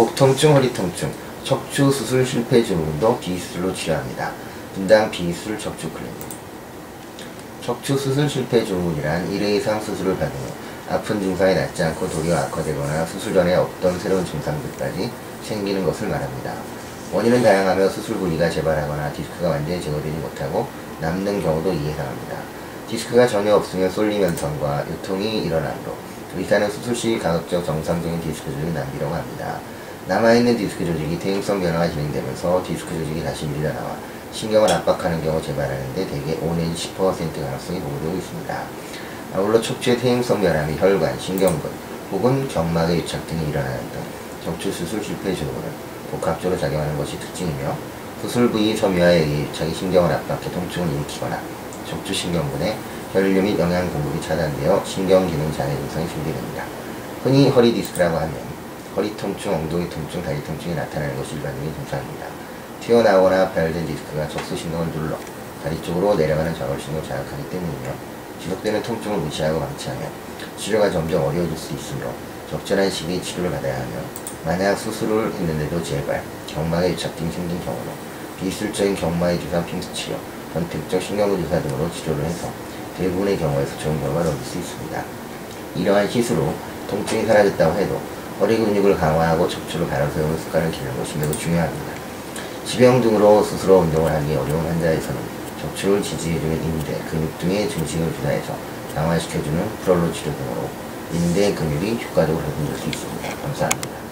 목 통증, 허리 통증, 척추 수술 실패 증후군도 비수술로 치료합니다. 분당 비수술 척추 클리닉. 척추 수술 실패 증후군이란 1회 이상 수술을 받은 후 아픈 증상이 낫지 않고 도리어 악화되거나 수술 전에 없던 새로운 증상들까지 생기는 것을 말합니다. 원인은 다양하며 수술 부위가 재발하거나 디스크가 완전히 제거되지 못하고 남는 경우도 이해상합니다. 디스크가 전혀 없으면 쏠림 현상과 유통이 일어나므로 의사는 수술 시 가급적 정상적인 디스크 조직 남기려고 합니다. 남아있는 디스크 조직이 퇴행성 변화가 진행되면서 디스크 조직이 다시 밀려나와 신경을 압박하는 경우 재발하는데 대개 5 내지 10% 가능성이 보고되고 있습니다. 아울러 척추의 퇴행성 변화 및 혈관, 신경근 혹은 경막의 유착 등이 일어나는 등 척추 수술 실패 증후는 복합적으로 작용하는 것이 특징이며 수술 부위 섬유화에 의해 유착이 신경을 압박해 통증을 일으키거나 척추 신경근에 혈류 및 영양 공급이 차단되어 신경 기능 장애 증상이 생기됩니다. 흔히 허리 디스크라고 하면 허리 통증, 엉덩이 통증, 다리 통증이 나타나는 것이 일반적인 증상입니다. 튀어나오거나 발된 디스크가 척수신경을 눌러 다리 쪽으로 내려가는 좌골신경을 자극하기 때문이며 지속되는 통증을 무시하고 방치하면 치료가 점점 어려워질 수 있으므로 적절한 시기에 치료를 받아야 하며 만약 수술을 했는데도 재발, 경막에 유착 등이 생긴 경우는 비술적인 경막의 주사 핑스 치료, 선택적 신경구 주사 등으로 치료를 해서 대부분의 경우에서 좋은 결과를 얻을 수 있습니다. 이러한 시술로 통증이 사라졌다고 해도 허리 근육을 강화하고 척추를 갈아 세우는 습관을 것이 매우 중요합니다. 지병 등으로 스스로 운동을 하기 어려운 환자에서는 척추를 지지해주는 인대, 근육 등의 증식을 주사해서 강화시켜주는 프롤로 치료 등으로 인대 근육이 효과적으로 회복될 수 있습니다. 감사합니다.